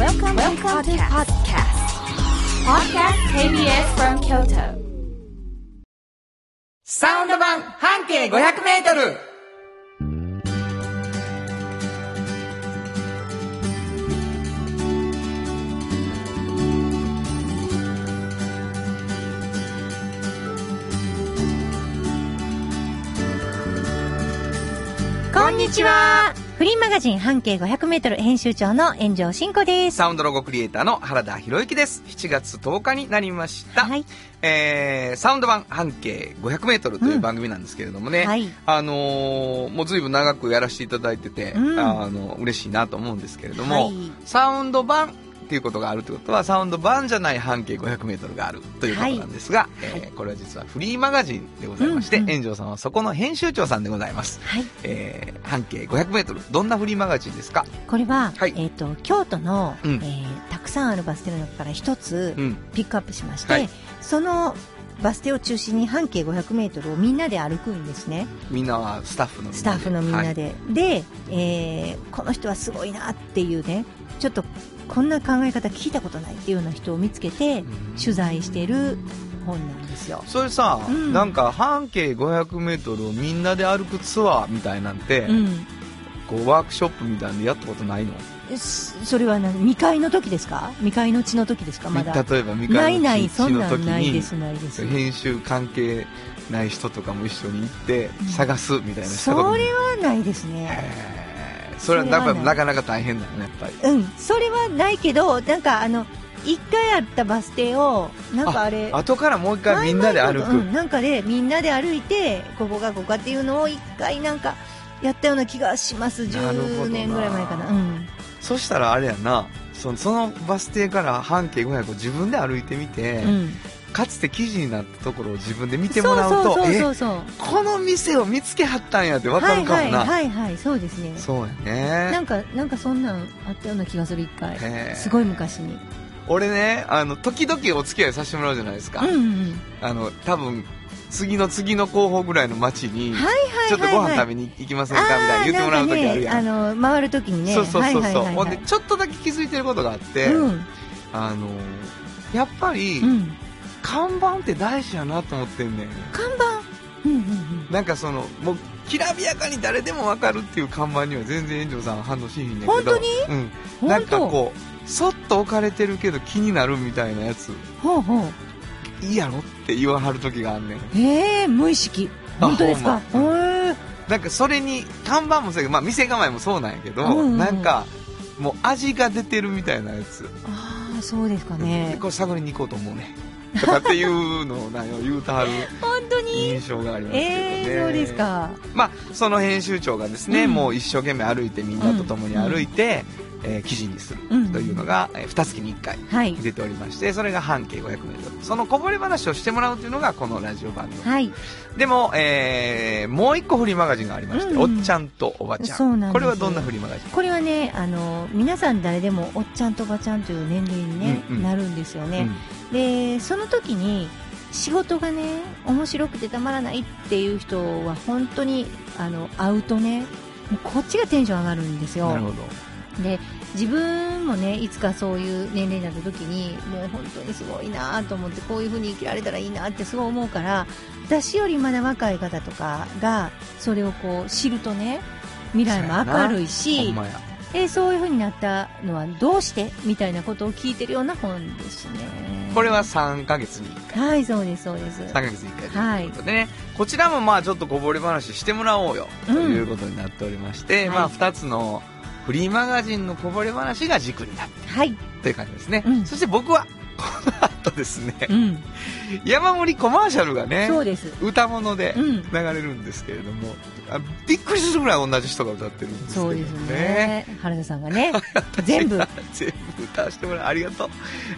Welcome, Welcome to podcast. Podcast KBS from Kyoto. サウンド版半径500メートルこんにちは。フリーマガジン半径500メートル編集長の炎上真子です。サウンドロゴクリエイターの原田博之です。7月10日になりました。はい。えー、サウンド版半径500メートルという番組なんですけれどもね、はいあのーもう随分長くやらせていただいてて、うんあの、嬉しいなと思うんですけれども、はいサウンド版っていうことがあるということは、サウンド版じゃない半径500メートルがあるということなんですが、えーこれは実はフリーマガジンでございまして、うんうん炎上さんはそこの編集長さんでございます。はい。えー、半径500メートル、どんなフリーマガジンですか？これは、はいえっ、と、京都の、うんえーたくさんあるバス停の中から一つうん。ピックアップしまして、はいそのバス停を中心に半径500メートルをみんなで歩くんですね。みんなはスタッフのスタッフのみんなはいで。で、えーこの人はすごいなっていうね、ちょっとこんな考え方聞いたことないっていうような人を見つけて、取材してる本なんですよ。それさ、うん。なんか半径500メートルをみんなで歩くツアーみたいなんて、うん。こうワークショップみたいでやったことないの？そそれは何？未開の時ですか？未開の地の時ですか？まだ。例えば三ないない、上の地の時に。編集関係ない人とかも一緒に行ってうん。探すみたいなしたそれはないですね。それはなんかなかなか大変だよねやっぱり。うん、それはないけど、なんかあの、一回あったバス停を、なんかあれ、後からもう一回みんなで歩く、うん、なんかでみんなで歩いて、ここがここかっていうのを一回なんか、やったような気がします。なるほどな10年ぐらい前かな。うん。そしたらあれやなそのそのバス停から半径500を自分で歩いてみて、うん。かつて記事になったところを自分で見てもらうと。この店を見つけはったんやってわかるかもな、はいはいはいはい、そうですね。そうやねなんか、なんかそんなんあったような気がする、一回。すごい昔に。俺ねあの時々お付き合いさせてもらうじゃないですか、うんうんうん。あの多分次の次の候補ぐらいの街に、はいはいはい、はい。ちょっとご飯食べに行きませんかみたいな言ってもらう時あるやんね、あの、回る時にね。そうそうそうそう、はいはいはいはいほんでちょっとだけ気づいてることがあって、うん。あのやっぱり、うん。看板って大事やなと思ってんねん。看板？うんうんうん。なんかそのもうきらびやかに誰でもわかるっていう看板には全然炎上さん反応しひんねんけど。本当に？うん、なんかこうそっと置かれてるけど気になるみたいなやつ。ほうほいいやろって言わはる時があんねん。う。へえ、無意識。あ本当ですか？ほんま。へえ。なんかそれに看板もそうやけど、まあ、店構えもそうなんやけど、うんうんなんかもう味が出てるみたいなやつ、ああ、そうですかでね。これ探りに行こうと思うねとかっていうのをなんよ言うたはる本当に？印象がありますけどね、ええ、そうですか。まあ、その編集長がですね、うん。もう一生懸命歩いてみんなと共に歩いて、えー記事にするうん。というのが、えー、2月に1回はい。出ておりましてそれが半径 500m そのこぼれ話をしてもらうというのがこのラジオ番組、はい。でも、えーもう一個フリーマガジンがありまして、うん。うんおっちゃんとおばちゃん。これはどんなフリーマガジン？これはね、あの、皆さん誰でもおっちゃんとおばちゃんという年齢にね、うんうん。なるんですよね。で、その時に、仕事がね、面白くてたまらないっていう人は本当に、あの、会うとね、こっちがテンション上がるんですよ。うんなるほどで自分もねいつかそういう年齢になった時にもう本当にすごいなと思ってこういう風に生きられたらいいなってすごい思うから私よりまだ若い方とかがそれをこう知るとね未来も明るいほしえそういう風になったのはどうして？みたいなことを聞いてるような本ですね。これは3ヶ月に1回。はいそうですそうです。3ヶ月に1回はいということでね、こちらもまあちょっとこぼれ話してもらおうよということになっておりまして、まあうん。はい。2つのフリーマガジンのこぼれ話が軸になってはい。という感じですね、うん。そして僕はこの後ですね。うん。山盛りコマーシャルがねそうです。歌物でうん。流れるんですけれども、あびっくりするぐらい同じ人が歌ってるんですけどそうですね。原田さんがね 全部。全部歌わせてもらうありがとう、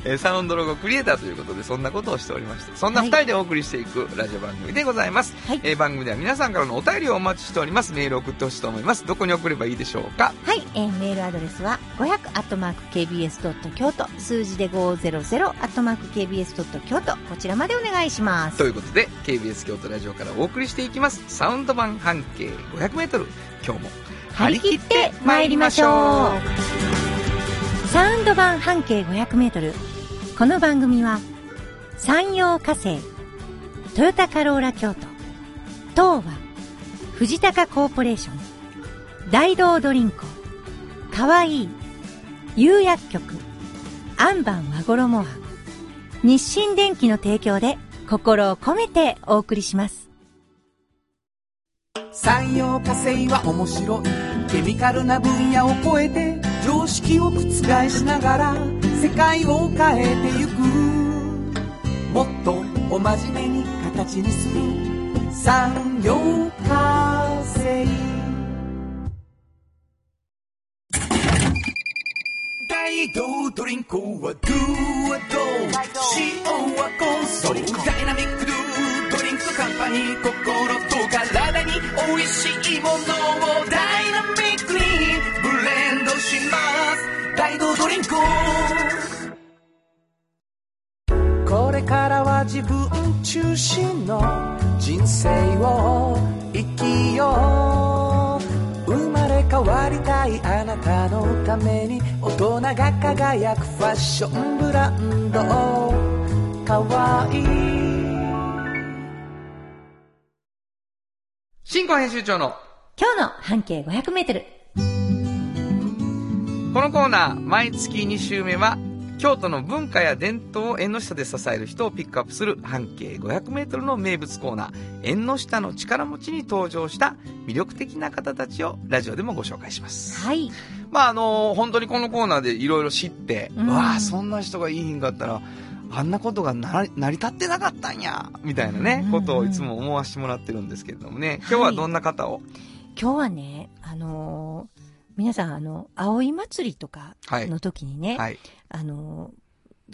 えーサウンドロゴクリエイターということでそんなことをしておりましてそんな2人でお送りしていくラジオ番組でございます、はい。えー番組では皆さんからのお便りをお待ちしております。メールを送ってほしいと思います。どこに送ればいいでしょうか？はい、えーメールアドレスは500 KBS 京都。数字で500 KBS 京都。こちらまでお願いします。ということで KBS 京都ラジオからお送りしていきます。サウンド版半径 500m 今日も張り切って参りましょう。サウンド版半径500メートル。この番組は、山陽火星、トヨタカローラ京都、東和、藤高コーポレーション、大道ドリンク、かわいい、釉薬局、アンバン和衣庵、日清電機の提供で心を込めてお送りします。産業化成は面白い。ケミカルな分野を超えて常識を覆しながら世界を変えてゆく。もっとお真面目に形にする。産業化成。ドリンクはドゥはド塩はコンソーダイナミックドゥドリンクとカンパニー心と体に美味しいものをダイナミックにブレンドします。大道ドドリンクこれからは自分中心の人生を生きよう。変わりたいあなたのために大人が輝くファッションブランドかわいい新婚編集長の今日の半径500メートル。このコーナー、毎月2週目は、京都の文化や伝統を縁の下で支える人をピックアップする半径500メートルの名物コーナー、縁の下の力持ちに登場した魅力的な方たちをラジオでもご紹介します。はい。まああの本当にこのコーナーでいろいろ知って、うん。わあ、そんな人がいいんかったら、あんなことがな成り立ってなかったんや、みたいなね、うん。ことをいつも思わせてもらってるんですけれどもね、今日はどんな方を、今日はね、あのー皆さん、あの、葵祭りとかはいの時にね、はい。あのー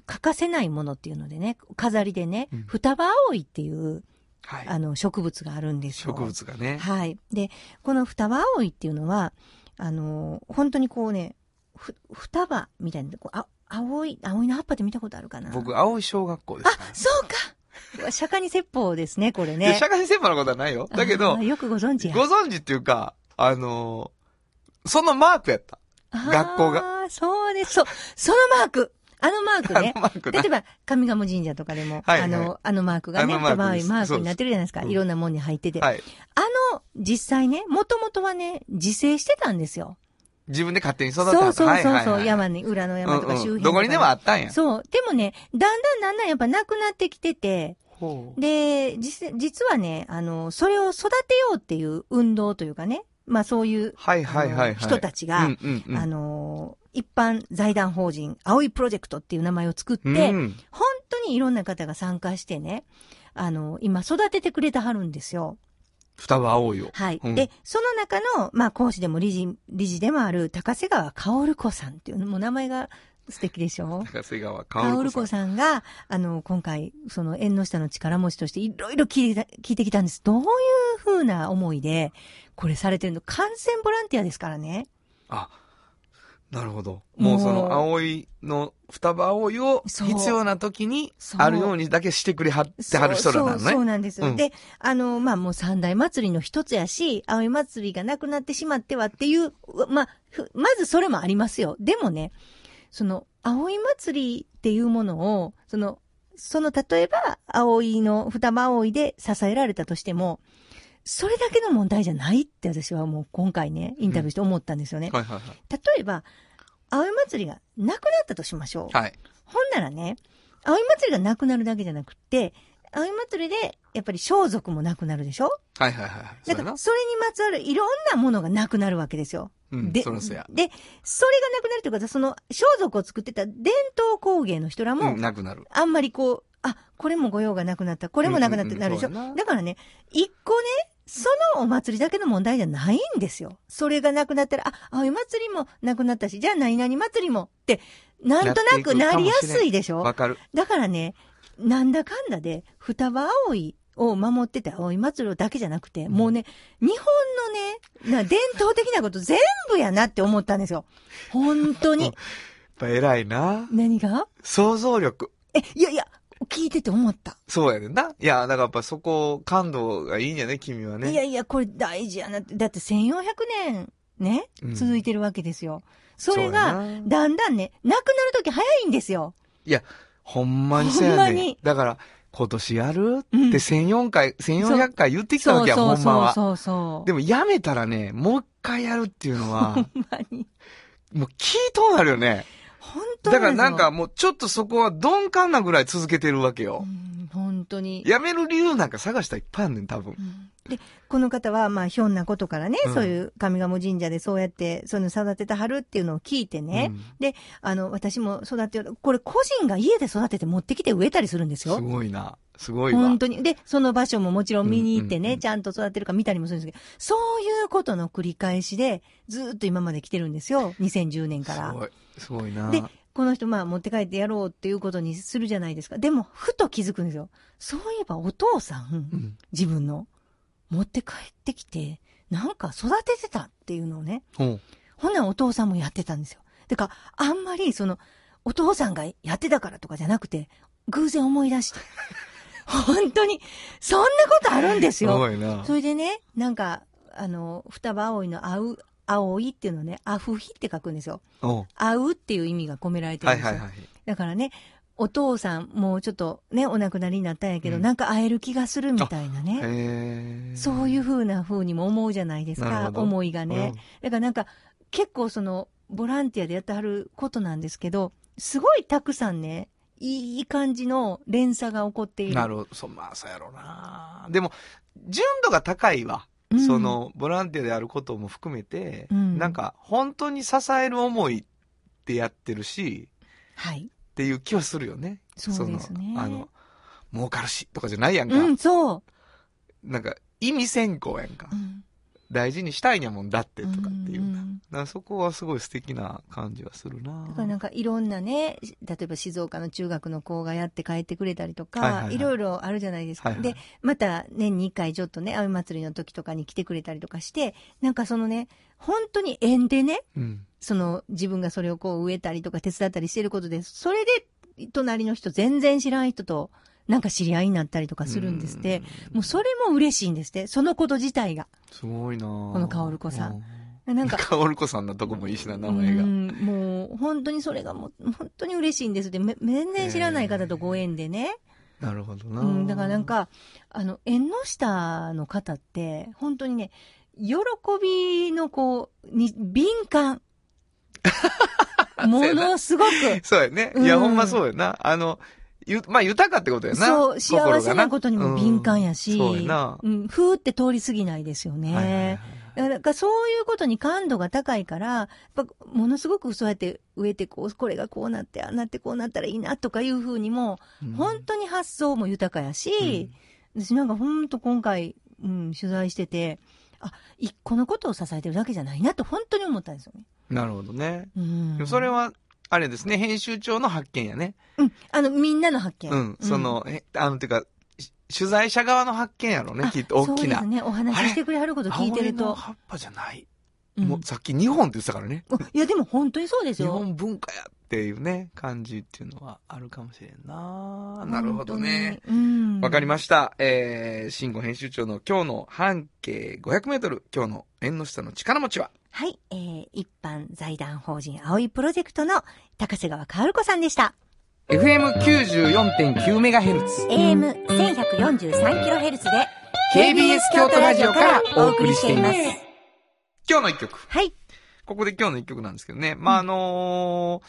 欠かせないものっていうのでね、飾りでね、うん双葉葵っていう、はい。あの、植物があるんですよ。植物がね。はい。で、この双葉葵っていうのは、あのー本当にこうね、ふ、双葉みたいな、こうあ、青い、青いの葉っぱって見たことあるかな？僕、青い小学校ですね。そうか釈迦に説法ですね、これでね。社会先輩のことはないよ。だけあどー、よくご存知や。ご存知っていうか、あのーそのマークやった。学校がああ、そうです。そう。そのマーク。あのマークね あの。マークな例えば、上賀茂神社とかでも、はいはいあの、あのマークがね、マークマークになってるじゃないですか。すいろんなもんに入ってて。はい。あの、実際ね、もともとはね、自生してたんですよ。自分で勝手に育てそうそうそうそう、はいはいはい山に、裏の山とか周辺とか、うんうんどこにでもあったんや。そう。でもね、だんだんだんだんやっぱなくなってきてて、で、実実はね、あの、それを育てようっていう運動というかね、まあそういう、人たちがあの、一般財団法人、青いプロジェクトっていう名前を作って、うん本当にいろんな方が参加してね、あの、今育ててくれてはるんですよ。双葉青いよ。はい。うんで、その中の、まあ、講師でも理事、理事でもある高瀬川薫子さんっていう、もう名前が素敵でしょ？高瀬川薫薫子子さん。が、あの、今回、その縁の下の力持ちとしていろいろ聞いてきたんです。どういう風な思いで、これされてるの完全ボランティアですからね。あ、なるほど。もうその青いの、双葉青いを必要な時にあるようにだけしてくれはってはる人らなのそうそうね。なんです。うんで、あの、まあ、もう三大祭りの一つやし、葵祭りがなくなってしまってはっていう、まあ、ふまずそれもありますよ。でもね、その、葵祭りっていうものを、その、その、例えば、葵の、双葉葵で支えられたとしても、それだけの問題じゃないって私はもう今回ね、インタビューして思ったんですよね。はいはいはい。例えば、葵祭りがなくなったとしましょう。はい。ほんならね、葵祭りがなくなるだけじゃなくって、葵祭りで、やっぱり装束もなくなるでしょ？はいはいはい。だから、。それにまつわるいろんなものがなくなるわけですよ。うん、で、そ。で、それがなくなるということは、その、装束を作ってた伝統工芸の人らも、うん、なくなる。あんまりこう、あ、これも御用がなくなった、これもなくなってなるでしょ？うんうんうんそうやなだからね、一個ね、そのお祭りだけの問題じゃないんですよ。それがなくなったら、あ、葵祭りもなくなったし、じゃあ何々祭りもって、なんとなくなりやすいでしょ？わかる。だからね、なんだかんだで、双葉葵を守ってて葵祭りだけじゃなくて、もうね、日本のね、な伝統的なこと全部やなって思ったんですよ。本当に やっ。ぱ偉いな。何が？想像力。え、いやいや、聞いてて思った。そうやねんな。いや、だからやっぱそこ、感度がいいんやね、君はね。いやいや、これ大事やなって。だって1400年ね、うん続いてるわけですよ。それが、だんだんね、なくなるとき早いんですよ。いや、ほんまにそうやねほんまにだから、今年やる？ってうん1004回、1400回言ってきたわけや、ほんまは。そうそうそう。でもやめたらね、もう一回やるっていうのは、ほんまに。もう聞いとうなるよね。本当だからなんかうもうちょっとそこは鈍感なぐらい続けてるわけよ。ん、本当に。やめる理由なんか探したらいっぱいあんねん、多分う。んで、この方は、まあ、ひょんなことからね、うんそういう上賀茂神社でそうやって、そういうの育てたはるっていうのを聞いてね、うんで、あの、私も育てよう、これ個人が家で育てて持ってきて植えたりするんですすよ。ごいな。すごいわ。本当に。で、その場所ももちろん見に行ってね、うんうんうんちゃんと育てるか見たりもするんですけど、そういうことの繰り返しで、ずーっと今まで来てるんですよ。2010年から。すごい。すごいな。で、この人、まあ、持って帰ってやろうっていうことにするじゃないですか。でも、ふと気づくんですよ。そういえば、お父さん、うん。自分の、持って帰ってきて、なんか育ててたっていうのをね。ほんならお父さんもやってたんですよ。てか、あんまり、その、お父さんがやってたからとかじゃなくて、偶然思い出して。本当に、そんなことあるんですすよ。ごいな。それでね、なんか、あの、双葉葵の青う、葵っていうのをね、アフヒって書くんですよ。おう会うっていう意味が込められてるんですよ。はいはいはい。だからね、お父さん、もうちょっとね、お亡くなりになったんやけど、うんなんか会える気がするみたいなね。そういう風な風にも思うじゃないですか思いがね。だからなんか、結構その、ボランティアでやってはることなんですけど、すごいたくさんね、いい感じの連鎖が起こっている。なるほど。そう、まあ、そうやろうな。でも、純度が高いわ。うんそ、の、ボランティアであることも含めて、うんなんか、本当に支える思いってやってるし、はい。っていう気はするよね。そうですねのあの、儲かるし、とかじゃないやんか。うん、そう。なんか、意味先行やんか。うん大事にしたいんやもんだって、とかっていう。んだからそこはすごい素敵な感じはするなだからなんかいろんなね、例えば静岡の中学の子がやって帰ってくれたりとか、いはいはいはいろいろあるじゃないですか。はいはいで、また年に1回ちょっとね、葵祭りの時とかに来てくれたりとかして、なんかそのね、本当に縁でね、うん。その自分がそれをこう植えたりとか手伝ったりしてることで、それで隣の人全然知らん人となんか知り合いになったりとかするんですって。もうそれも嬉しいんですって。そのこと自体が。すごいなこの薫子さんん。なんか、薫子さんのとこもいいしな、名前が。うんもう本当にそれがもう本当に嬉しいんですって。め全然知らない方とご縁でね。なるほどな、うん、だからなん、か、あの、縁の下の方って、本当にね、喜びのこう、に、敏感。ものすごく。そうやね。うんいや、ほんまそうやな。あの、ゆ、まあ、豊かってことやな。そう、幸せなことにも敏感やし、うんそう。うん、ふーって通り過ぎないですよね。はいはいはいだからそういうことに感度が高いから、やっぱものすごくそうやって植えてこう、これがこうなって、ああなってこうなったらいいなとかいうふうにも、うん本当に発想も豊かやし、私なんか本当今回、うん、取材してて、あ、一個のことを支えてるだけじゃないなと本当に思ったんですよね。なるほどね。うん。それは、あれですね、編集長の発見やね。うん、あの、みんなの発見。うん。その、えあの、てか、し取材者側の発見やろね、あきっと大きな。そうですね。お話ししてくれはること聞いてると。葉っぱじゃない。うんもうさっき日本って言ってたからね。あいや、でも本当にそうです日よ。本文化やっていうね、感じっていうのはあるかもしれんな。なるほどね。本当に。うん。わかりましした。えー、慎吾編集長の今日の半径500メートル、今日の縁の下の力持ちは、た。はい。えー、一般財団法人葵プロジェクトの高瀬川薫子さんでした。FM94.9MHz、AM1143kHz で、KBS 京都ラジオからお送りしています。今日の一曲。はい。ここで今日の一曲なんですけどね。まあ、あのー、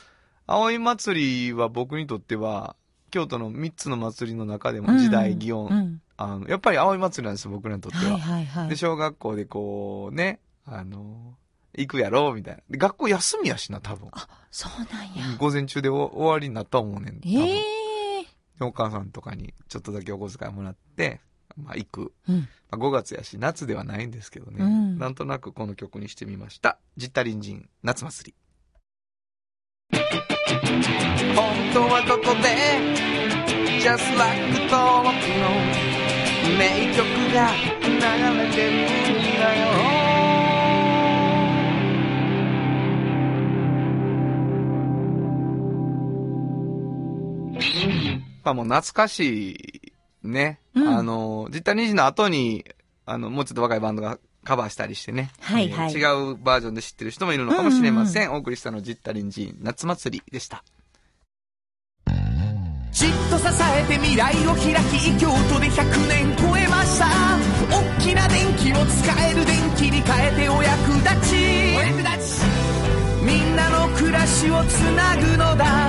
葵祭りは僕にとっては、京都の三つの祭りの中でも時代、祇園、うん。あの、やっぱり葵祭りなんですよ、僕らにとっては。はいはいはい。で、小学校でこう、ね、あの、行くやろ、みたいな。で、学校休みやしな、多分。そうなんや。午前中でお終わりになったと思うねん。多分ええでお母さんとかにちょっとだけお小遣いもらって、まあ行く。うん。まあ、5月やし、夏ではないんですけどね。うんなんとなくこの曲にしてみました。ジッタリンジン、夏祭り。本当はここで Just like 登録の名曲が流れてるんだよまあもう懐かしいね。うんあの、ジッタリンジンの後に、あの、もうちょっと若いバンドがカバーしたりしてね。はいはいえー違うバージョンで知ってる人もいるのかもしれません。お送りしたのジッタリンジ夏祭りでした。じっと支えて未来を開き京都で100年超えました大きな電気を使える電気に変えてお役立ちお役立ちみんなの暮らしをつなぐのだ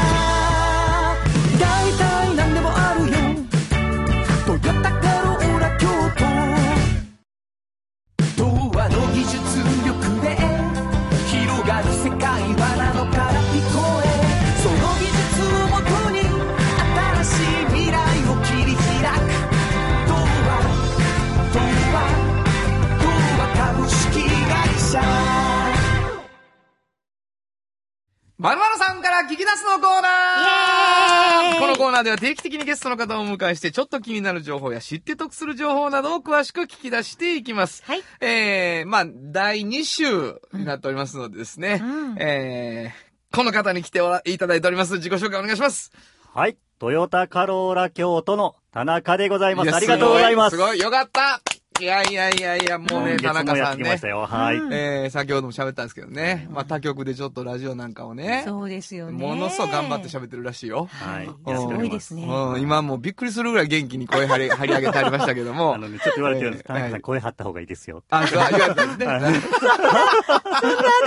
まるまるさんから聞き出すのコーナーこのコーナーでは定期的にゲストの方をお迎えして、ちょっと気になる情報や知って得する情報などを詳しく聞き出していきます。はい。えー、まあ、第2週になっておりますのでですね、うんえー、この方に来ておらいただいております。自己紹介お願いします。はい。トヨタカローラ京都の田中でございます。やありがとうございます。すごい、すごいよかったいやいやいやいや、もうね、田中さんねもやってきました。よ。はい。うんえー、先ほども喋ったんですけどね。まあ、他局でちょっとラジオなんかをね、そうですよね。ものすごい頑張って喋ってるらしいよ。はい。うんすごいですね。うん、今もうびっくりするぐらい元気に声張り、張り上げてありましたけどもあ。のね、ちょっと言われてるんです。田中さん声張った方がいいですよ。あ、そう、ありがとうですね。そんなア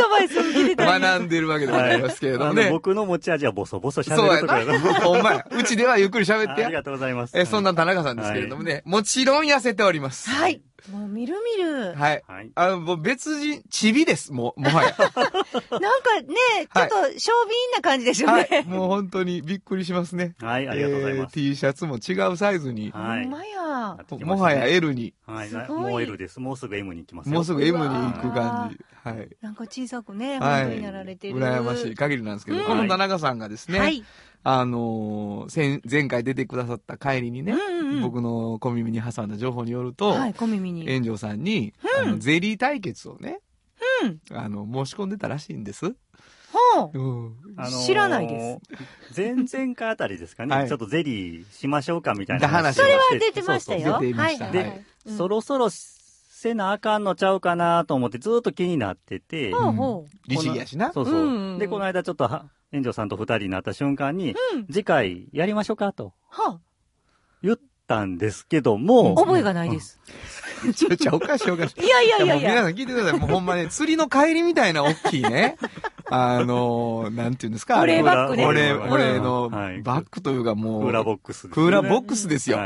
ドバイスを受けてた学んでるわけでございますけれどもね。僕の持ち味はボソボソ喋そうやるとかやな。ほんまや。うちではゆっくり喋ってや。ありがとうございます。え、そんな田中さんですけれどもね、もちろん痩せております。はい。もうみるみる。はい。はい。あの、もう別人、チビです、もう、もはや。なんかね、ちょっと小瓶な感じですよはい。ね。もう本当にびっくりしますね。はい、ありがとうございます。えー T シャツも違うサイズに、はいまや。もはや L に、はい。すごいもう L です。もうすぐ M に行きますよ。もうすぐ M に行く感じ。はい。なんか小さくね、はい。本当になられてる。羨ましい限りなんですけど、うんこの田中さんがですね、はい。あのー先前回出てくださった帰りにね、うんうんうん僕の小耳に挟んだ情報によると、はい、小耳に。炎上さんに、あのゼリー対決をね、うん。あの、申し込んでたらしいんです。ほう。うん。あのー知らないです。前々回あたりですかね、はいちょっとゼリーしましょうかみたいな話をしてそれは出てましたよ。そうそう出ていましたはい。ははいい。そろそろせなあかんのちゃうかなと思ってずっと気になってて、ほうほ律儀やしな。そうそう。うんで、この間ちょっとは、炎上さんと二人になった瞬間に、う。うん。次回やりましょうかとは言ったんですけども、覚えがないです。ちょちょ、おかしいおかしい。いやいやいやいや。皆さん聞いてください。もうほんまね、釣りの帰りみたいな大きいね、あのー、なんていうんですか。保冷バッグね保冷、うん保冷のはいバッグというかもう、クーラーボックスですね、クーラーボックスですよ。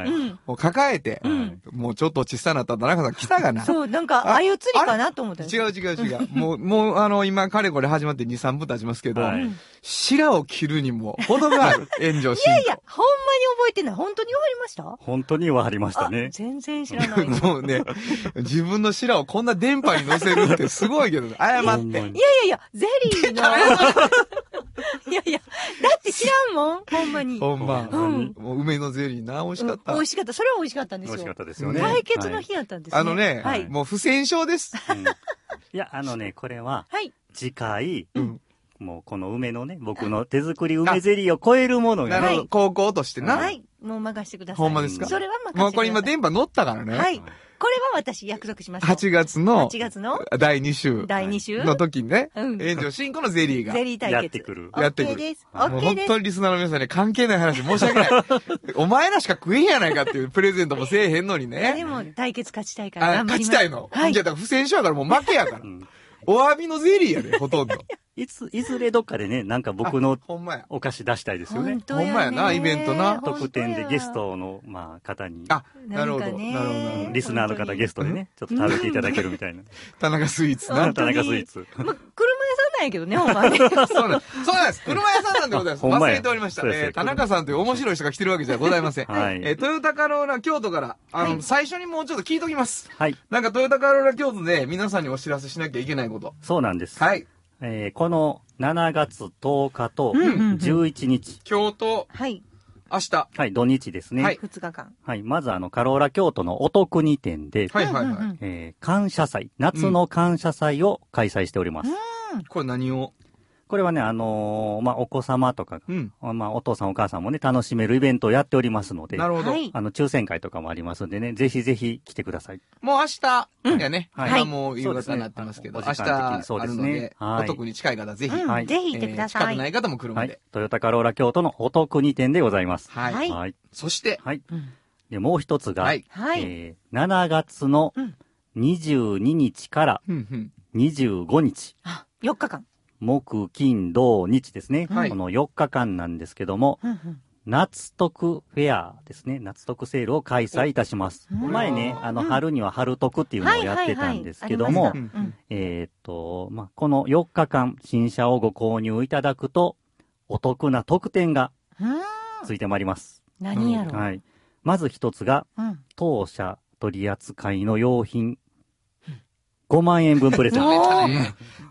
もう抱えて、うんもうちょっと小さなった田中さん来たがな。そう、なんか、ああゆ釣りかなと思ったんです違う違う違う。もう、もう、あの、今、かれこれ始まって2、3分経ちますけど、はい白を切るにも程がある。炎上しいやいや、ほんまに覚えてない。本当に終わりました？本当に分かりましたあね。全然知らない。もうね、自分の白をこんな電波に乗せるってすごいけどね、謝ほって。いやいやいや、ゼリーの。いやいや、だって知らんもん、ほんまに。ほんま。うんもう梅のゼリーな、美味しかった。美味しかった。それは美味しかったんですよ。美味しかったですよね。対決の日やったんですね。あのね、はい。もう不戦勝です。はい。うんいや、あのね、これは、はい。次回、うんもうこの梅のね、僕の手作り梅ゼリーを超えるものがね、なるほど、高校としてな。はい。もう任してください。ほんまですか？それは任せてください。もうこれ今電波乗ったからね。はい。これは私約束しました。8月の8月の第2週第2週？の時にね、うん炎上進行のゼリーが。ゼリー対決。やってくるやってくるです。もう OK です。本当にリスナーの皆さんに関係ない話申し訳ない。お前らしか食えんやないかっていうプレゼントもせえへんのにいやでね。も対決勝ちたいからあ頑張ります。勝ちたいの。はいじゃ。あだから不戦勝やからもう負けやからう。んお詫びのゼリーやで、ほとんど。いつ、いずれどっかでね、なんか僕のほんまや。お菓子出したいですよねほんまやなイベントな特典でゲス。トの、まあ、方に、あ、なるほど。なるほどなるほど。リスナーの方ゲストでね、ちょっと食べていただけるみたいな。田中スイーツな。田中スイーツ。まあ、車屋さんなんやけどね、ほんまね。そうなんです。そうなんです。車屋さんなんでございます。忘れておりました。そうですえー田中さんという面白い人が来てるわけじゃございません。はいえートヨタカローラ京都から、あの、はい最初にもうちょっと聞いときます。はい。なんかトヨタカローラ京都で皆さんにお知らせしなきゃいけないこと。そうなんです。はい。えーこの7月10日とうんうんうん11日、京都、はい。明日。はい、土日ですね。ははいい。2日間。まずあの、カローラ京都のお得に店で、はいはいはい。うんうんうんえー感謝祭、夏の感謝祭を開催しております。これ何を？これはね、あのーまあ、お子様とかが、うん。まあ、お父さんお母さんもね、楽しめるイベントをやっておりますので、なるほど。はい。あの、抽選会とかもありますんでね、ぜひぜひ来てください。もう明日、やね。はい今もう夕方になってますけど、ねお時間的に日そうですあるのでね、はいお得に近い方、ぜひ。うんはいぜひ行ってください。えー近くない方も車はいで。。トヨタカローラ京都のお得に店でございます。はい。はいはい。そして、はい。うんで、もう一つが、はい。はい。えー7月のうん22日からうんうん25日、あ、4日間。木、金、土、日ですね。はいこの4日間なんですけども、うんうん夏特フェアですね。夏特セールを開催いたします。うん前ね、あの、うん春には春特っていうのをやってたんですけどもはいはいはいあり、ましたうんえーっと、まあ、この4日間、新車をご購入いただくと、お得な特典がうんついてまいります。何やろう。はい。まず一つが、うん当社取扱いの用品、5万円分プレゼント。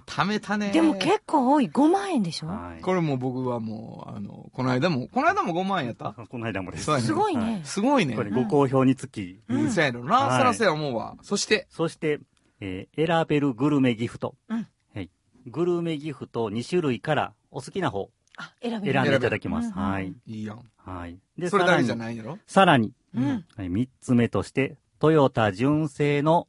貯めたね。でも結構多い。5万円でしょ？はい。これもう僕はもう、あの、この間も、この間も5万円やった？この間もです。ねすごいはね。すごいねこ。れご好評につき、うんそうやろな。はいそらそうや思うわ。そして、そして、えー選べるグルメギフト。うんはい。グルメギフト2種類からお好きな方あ、選べる。選んでいただきます。うんうんはい。いいやん。はい。で、それだけじゃないやろ？さらに、うん。はい、3つ目として、トヨタ純正の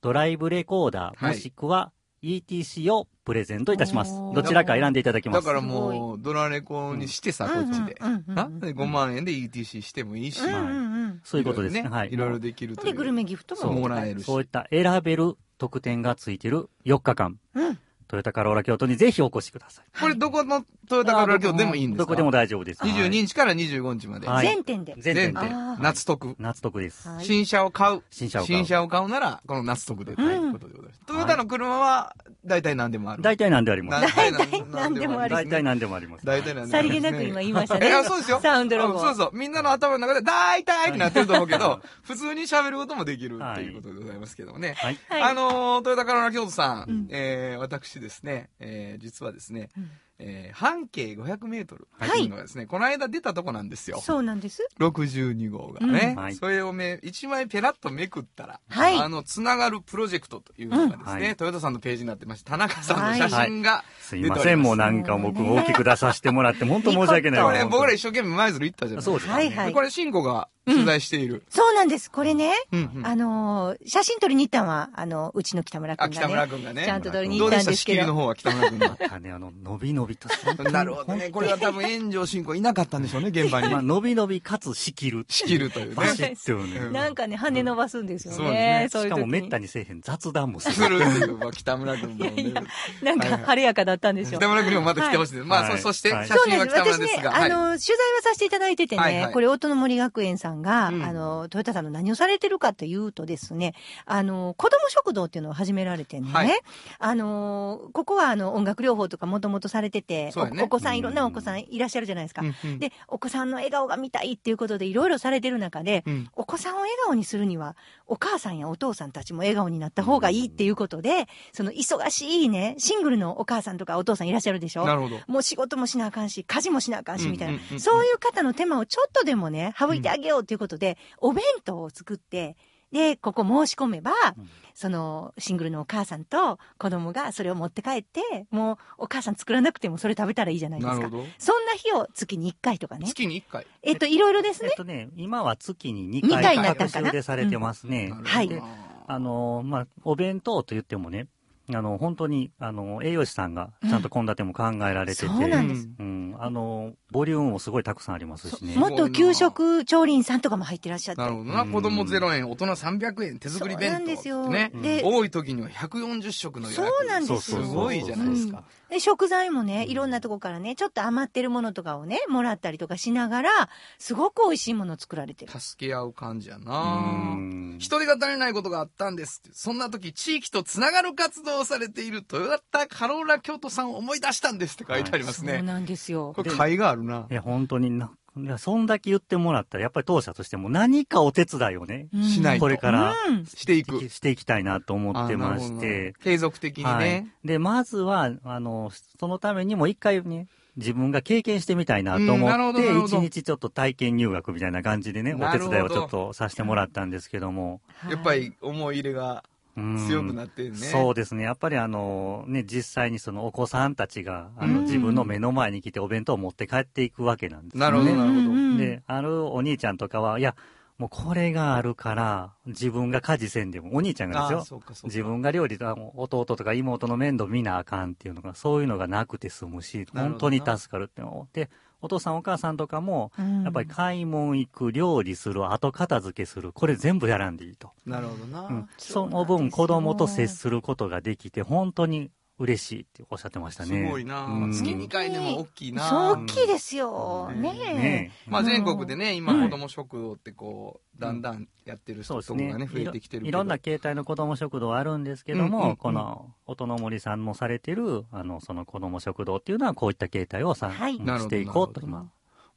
ドライブレコーダー、はいもしくは ETC をプレゼントいたしますどちらか選んでいただきます。だからもう、ドラレコにしてさ、こっちで。うんうんうんなで5万円で ETC してもいいし。うんうんうん。そういうことですね。いろいろはい。いろいろできるといで、う。グルメギフトそうも。もらえるし。そういった選べる特典がついてる4日間、うん。トヨタカローラ京都にぜひお越しください。これどこのトヨタカローラ京都でもいいんですか？どこでも大丈夫です。22日から25日まで。はい全店で。全店で夏特。夏特です。はい新車を買う。新車を買う新車を買うなら、この夏特でということでございます。トヨタの車は、大体何でもある。大体何であります。大体何でもある大体何でもあります。大体何でもさりげなく今言いましたね いや、そうですよ。サウンドロゴあそうそう。みんなの頭の中で、大体ってなってると思うけど、普通に喋ることもできるっていうことでございますけどもね。はい。はいあのー、トヨタカローラ京都さん、うんえー、私ですね、えー、実はですね、うん。えー、半径500メートルのがですね、この間出たとこなんですよ。そうなんです。62号がね。うんはいそれをめ、一枚ペラッとめくったら、はいあの、つながるプロジェクトというのがですね、うんはいさんのページになってまして、田中さんの写真が、すいません、もうなんか僕大きく出させてもらって、本当申し訳ないわ これ僕ら一生懸命舞鶴行ったじゃないそうですね。はいはいこれ、慎吾が取材している。そうなんです。これね、うんうんあのー写真撮りに行ったのは、あの、うちの北村くあ、んが北村ね。君がね。ちゃんと撮りにどうでした行ったんですけど。仕切りの方は北村君が。あね、あの、伸び伸びと。なるほどね。これは多分炎上進行いなかったんでしょうね、現場にまあ、。伸び伸びかつ仕切る。仕切るというバシね。ッとね。うんなんかね、羽伸ばすんですよそうですねね。そういう時に。しかもめったにせえへん雑談もすする。るっていう、まあ北村君もね。いやいやなんか晴れやかだったんですよ。北村君にもまた来てほしいです。まあ、はいそ、そして、はい写そうなんです。真は北村私ね、ですが。あの、はい取材はさせていただいててね、これ、音の森学園さんが、うんあの、トヨタさんの何をされてるかというとですね、あの、子供食堂っていうのを始められてね、はいあの、ここはあの、音楽療法とかもともとされてて、そうやね。おお子さん、いろんなお子さんいらっしゃるじゃないですか。うんうん。で、お子さんの笑顔が見たいっていうことでいろいろされてる中で、うん。お子さんを笑顔にするには、お母さんやお父さんたちも笑顔になった方がいいっていうことで、その忙しいね、シングルのお母さんとかお父さんいらっしゃるでしょ。なるほど。もう仕事もしなあかんし、家事もしなあかんし、みたいな、うんうん。うんうんそういう方の手間をちょっとでもね、省いてあげようということで、お弁当を作って、で、ここ申し込めば、うんその、シングルのお母さんと子供がそれを持って帰って、もうお母さん作らなくてもそれ食べたらいいじゃないですか。なるほど。そんな日を月に1回とかね。月に1回。えっと、いろいろですね。えっとね、今は月に2二回回になったんかな？でされてますね。なるほどはいであの、まあ、お弁当と言ってもね、あの、本当に、あの、栄養士さんがちゃんと献立も考えられてて、そうなんです。うん、あの、ボリュームもすごいたくさんありますしね。元給食調理員さんとかも入ってらっしゃって。なるほどな。うん子供0円、大人300円、手作り弁当そうなんですよね。で多い時には140食の予約。そうなんですよすごいじゃないですか。で、食材もね、いろんなとこからね、ちょっと余ってるものとかをね、もらったりとかしながら、すごく美味しいものを作られてる。助け合う感じやうな。ん人手が足りないことがあったんですって。そんな時、地域とつながる活動をされているトヨタカローラ京都さんを思い出したんですって書いてありますね。そうなんですよ。これ、会があるな。いや、本当にな、いや、そんだけ言ってもらったら、やっぱり当社としても何かお手伝いをね、うんしないとこれからうんしていく。していきたいなと思ってまして、継続的にはいね。。で、まずは、あの、そのためにも一回ね、自分が経験してみたいなと思って、ほどなるほど一日ちょっと体験入学みたいな感じでね、お手伝いをちょっとさせてもらったんですけども。やっぱり思い入れがうん強くなってるね。そうですね。やっぱりあの、ね、実際にそのお子さんたちが、あの、うん自分の目の前に来てお弁当を持って帰っていくわけなんですよね。なるほどなるほどうんで、あるお兄ちゃんとかは、いや、もうこれがあるから、自分が家事せんでも、お兄ちゃんがですよ。自分が料理と、弟とか妹の面倒見なあかんっていうのが、そういうのがなくて済むし、本当に助かるっていうので、お父さんお母さんとかも、うんやっぱり買い物行く、料理する、後片付けする、これ全部やらんでいいと。なるほどな。うん、その分子供と接することができて、本当に嬉しいっておっしゃってましたすね。ごいな、うん。月2回でも大きいな。そう、大きいですよ。うん。ねねえ。まあ全国でね、今うん子供食堂ってこう、だんだんやってるそうですね人とかがね、増えてきてる。いろんな形態の子ども食堂あるんですけども、うんうんうん。この音の森さんもされてる、あの、その子ども食堂っていうのはこういった形態をさ、はい。うんしていこうとな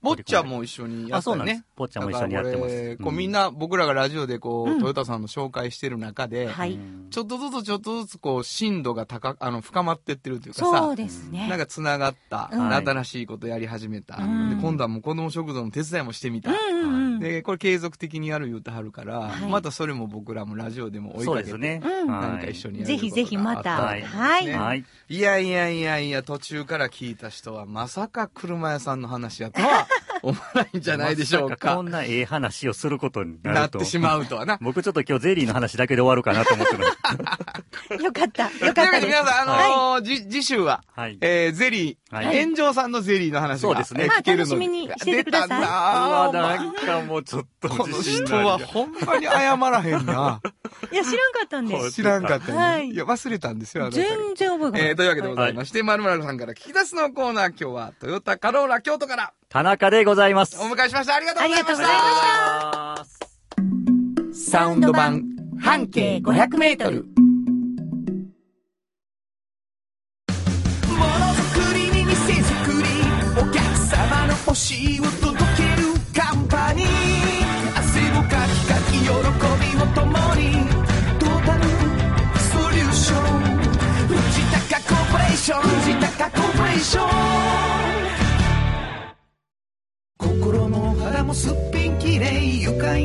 るほど今。坊ちゃんも一緒にやあ、ったよねそうなんです。。坊ちゃんも一緒にやってます。これこううんみんな、僕らがラジオでこう、うんトヨタさんの紹介してる中で、ちょっとずつちょっとずつこう、深度が高く、あの、深まってってるというかそうさ、ですね。なんか繋がった、うん新しいことやり始めた、うんで、今度はもう子供食堂の手伝いもしてみた。で、これ継続的にやる言うてはるから、はいまたそれも僕らもラジオでも追いかけて、そうですね。うんか一緒にやるぜひぜひまた。はいい。やいやいやいや、途中から聞いた人は、まさか車屋さんの話やとは思わないんじゃないでしょうまさか。こんなええ話をすることになると。なってしまうとはな。僕ちょっと今日ゼリーの話だけで終わるかなと思ってます。よかった。よかったです。わけで皆さん、あのーじ次週は、はい。えー、ゼリー、はい炎上さんのゼリーの話が、そうですねえー聞けるのでまあ楽しみにしててください出たなんかもうちょっとこの自信人ないはほんまに謝らへんな。いや、知らんかったんです。知らんかったね。はいいや、忘れたんですよ、全然覚えがない。えー、というわけでございまして、まるまるさんから聞き出すのコーナー、今日はトヨタカローラ京都から田中でございます。お迎えしました。ありがとうございました。ありがとうございましたサウンド版半径500メートル。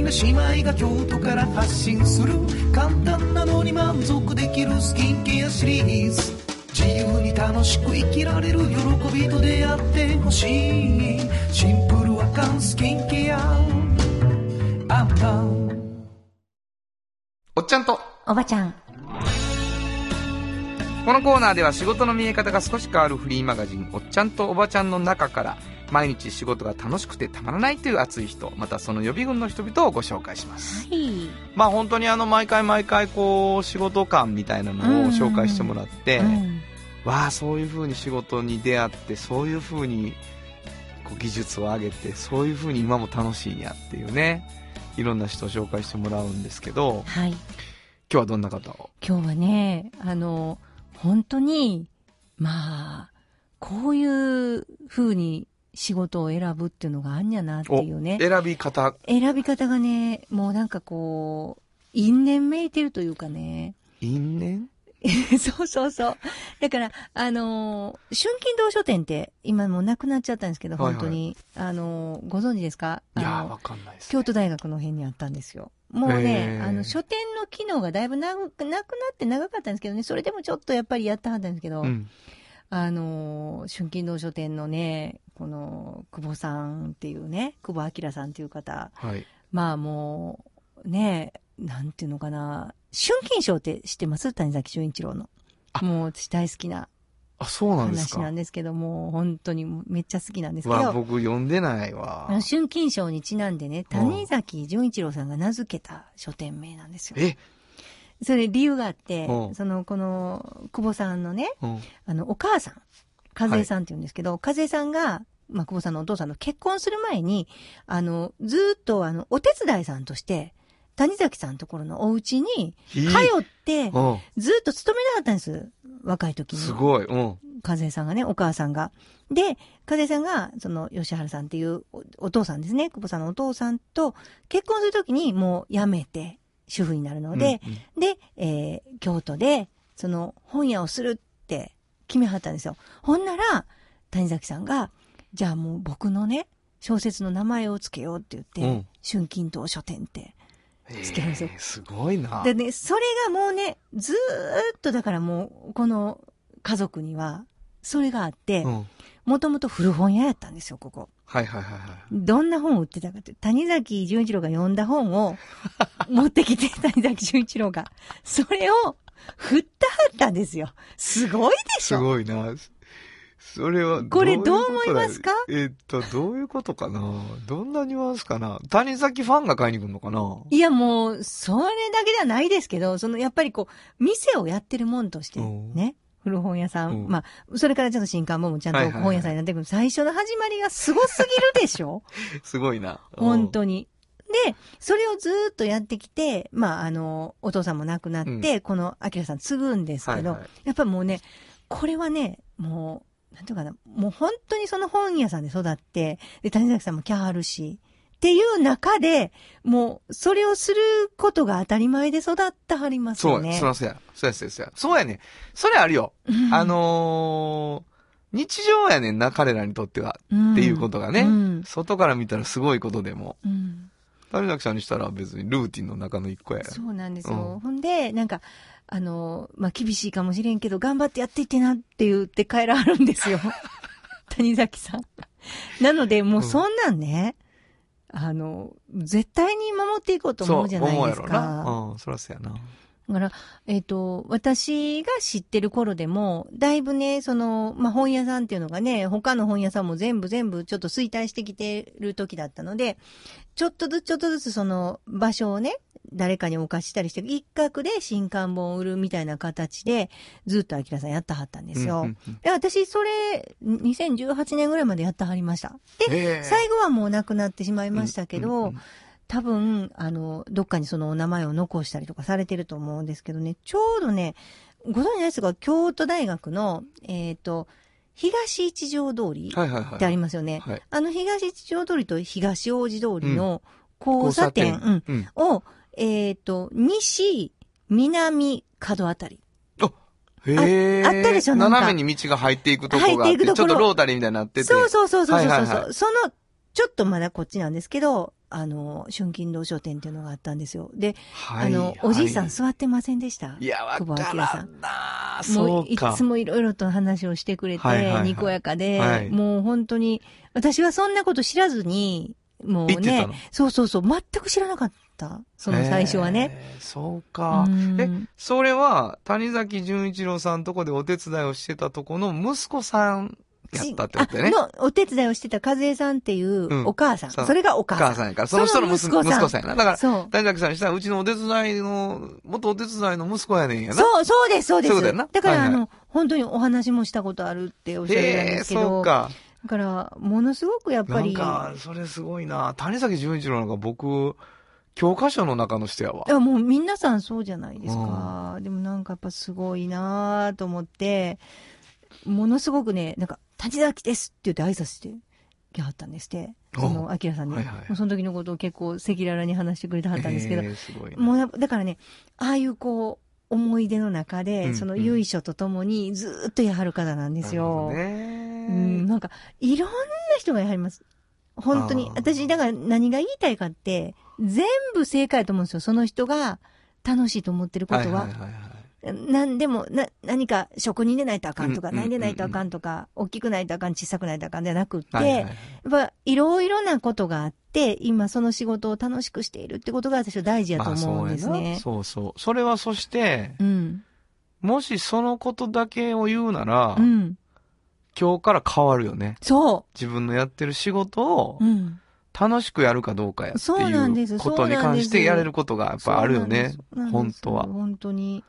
な姉妹が京都から発信する簡単なのに満足できるスキンケアシリーズ。自由に楽しく生きられる喜びと出会ってほしい。シンプルアカンスキンケア。アンパンおっちゃんと、おばちゃん。このコーナーでは仕事の見え方が少し変わるフリーマガジン、おっちゃんとおばちゃんの中から、毎日仕事が楽しくてたまらないという熱い人、またその予備軍の人々をご紹介します。はい。まあ本当にあの、毎回毎回こう、仕事感みたいなのを紹介してもらって、うんわあ、そういう風に仕事に出会って、そういう風にこう技術を上げて、そういう風に今も楽しいんやっていうね、いろんな人を紹介してもらうんですけど、はい。今日はどんな方を？今日はね、あの、本当に、まあ、こういう風に仕事を選ぶっていうのがあんやなっていうね。選び方、選び方がね、もうなんかこう、因縁めいてるというかね。因縁？そうそうそう。だから、あのー春金堂書店って今もうなくなっちゃったんですけど、はいはい本当に。あのーご存知ですか？いやー、あのわかんないです、ね。京都大学の辺にあったんですよ。もうへね、ーあの、書店の機能がだいぶなくなって長かったんですけどね、それでもちょっとやっぱりやったはったんですけど、うん。あのー春金堂書店のね、この、久保さんっていうね、久保明さんっていう方、はい。まあもう、ね、なんていうのかな、春金賞って知ってます？谷崎潤一郎の。あもう私大好きなあ、そうなんです話か。なんですけども、本当にめっちゃ好きなんですけわ、ど、僕読んでないわ春金賞にちなんでね、うん谷崎潤一郎さんが名付けた書店名なんですよ。え、それ理由があってう、んその、この、久保さんのね、うん。あの、お母さん、和江さんって言うんですけど、和江さんが、まあ、久保さんのお父さんの結婚する前に、あの、ずーっと、あの、お手伝いさんとして、谷崎さんのところのお家に、いい通って、うん。ずーっと勤めなかったんです。若い時に。すごい。うん。和江さんがね、お母さんが。で、和江さんが、その、吉原さんっていうおお父さんですね、久保さんのお父さんと結婚するときにもう辞めて、主婦になるので、うんうんで、えー京都で、その、本屋をするって決めはったんですよ。ほんなら、谷崎さんが、じゃあもう僕のね、小説の名前をつけようって言って、うん春金堂書店って。つけるんですよえーすごいな。でね、それがもうね、ずーっとだからもう、この家族には、それがあってう、ん。もともと古本屋やったんですよ、ここ。はいはいはいはい。どんな本を売ってたかって、谷崎潤一郎が読んだ本を 持ってきて、谷崎潤一郎が。それを振ったはったんですよ。すごいでしすょごいな。それは、これどう思いますか？だえっと、どういうことかな？どんなニュアンスかな？谷崎ファンが買いに来るのかな？いやもう、それだけではないですけど、そのやっぱりこう、店をやってるもんとして、うんね。古本屋さん。うんまあ、それからちょっと新刊本もちゃんとはいはいはい本屋さんになってくる。最初の始まりがすごすぎるでしょ？すごいな。本当に。で、それをずーっとやってきて、まあ、あの、お父さんも亡くなって、この、アキラさん継ぐんですけど、はいはいやっぱもうね、これはね、もう、なんていうかな、もう本当にその本屋さんで育って、で、谷崎さんもキャーるし、っていう中で、もう、それをすることが当たり前で育ったはりますそうや、よね。そらそうや。そうや、そうや、そうや。そうやね。それあるよ。うんあのー、日常やねんな、彼らにとっては。うんっていうことがねうん外から見たらすごいことでも。うん谷崎さんにしたら別にルーティンの中の一個や。そうなんですよ。うんほんで、なんか、あの、まあ、厳しいかもしれんけど、頑張ってやっていってなって言って帰らはるんですよ。谷崎さん。なので、もうそんなんね、あの、絶対に守っていこうと思うじゃないです思うやろ。な。うん、そらそうやな。だから、えっ、と、私が知ってる頃でも、だいぶね、その、まあ、本屋さんっていうのがね、他の本屋さんも全部全部ちょっと衰退してきてる時だったので、ちょっとずつちょっとずつその場所をね、誰かにお貸ししたりして、一角で新刊本を売るみたいな形で、ずっとアキラさんやったはったんですよ。うんうんうんで私、それ、2018年ぐらいまでやったはりました。で、最後はもう亡くなってしまいましたけど、うんうんうん多分、あの、どっかにそのお名前を残したりとかされてると思うんですけどね、ちょうどね、ご存知ないですか、京都大学の、えっ、と、東一条通り。ってありますよね。はい。あの東一条通りと東大路通りの交差点、うんうん。を、えっ、と、西、南、角あたり。へえ。ああったでしょなんか斜めに道が入っていくとこが入っていくところちょっとロータリーみたいになってて。そうそうそうそうそうその、ちょっとまだこっちなんですけど、あの、春金堂書店っていうのがあったんですよ。で、はいあの、おじいさん座ってませんでした？いや、わ久保か明さんもそう。いつもいろいろと話をしてくれて、はいはいはいにこやかで、はいもう本当に、私はそんなこと知らずに、もうねそうそうそう、全く知らなかった。その最初はね。へー。そうか。うんえ、それは、谷崎潤一郎さんとこでお手伝いをしてたとこの息子さんやったってことだよね。あの、お手伝いをしてた和江さんっていううんお母さん。そうそれがおお母さん。母さんやから、その人の息子息子さんやな。だから、そう。谷崎さんにしたら、うちのお手伝いの、元お手伝いの息子やねんやな。そう、そうです、そうです。そういうことやなだから、はいはいあの、本当にお話もしたことあるっておっしゃるんへえ、ですけど。そうか。だから、ものすごくやっぱり。なんか、それすごいな。谷崎潤一郎なんか僕、教科書の中の人やわい。や、もう皆さんそうじゃないですか。でもなんかやっぱすごいなと思って、ものすごくね、なんか、谷崎ですって言って挨拶して、きはったんですって。その、アキラさんに。はいはいその時のことを結構赤裸々に話してくれてはったんですけど、へえすごいなもうだからね、ああいうこう、思い出の中で、うんその由緒とともにずーっとやはる方なんですよ。うん、なんか、いろんな人がやはります。本当に私、だから何が言いたいかって、全部正解だと思うんですよ。その人が楽しいと思ってることは。はいはいはいはいなんでも、な、何か職人でないとあかんとか、何でないとあかんとか、大きくないとあかん、小さくないとあかんじゃなくって、はいやっぱいろいろなことがあって、今その仕事を楽しくしているってことが私は大事やと思うんですねな。そうそう。それはそして、うん。もしそのことだけを言うなら、うん。今日から変わるよね。そ自分のやってる仕事をう。うん。楽しくやるかどうかやっていうことに関してやれることがやっぱあるよね。本当は本当に。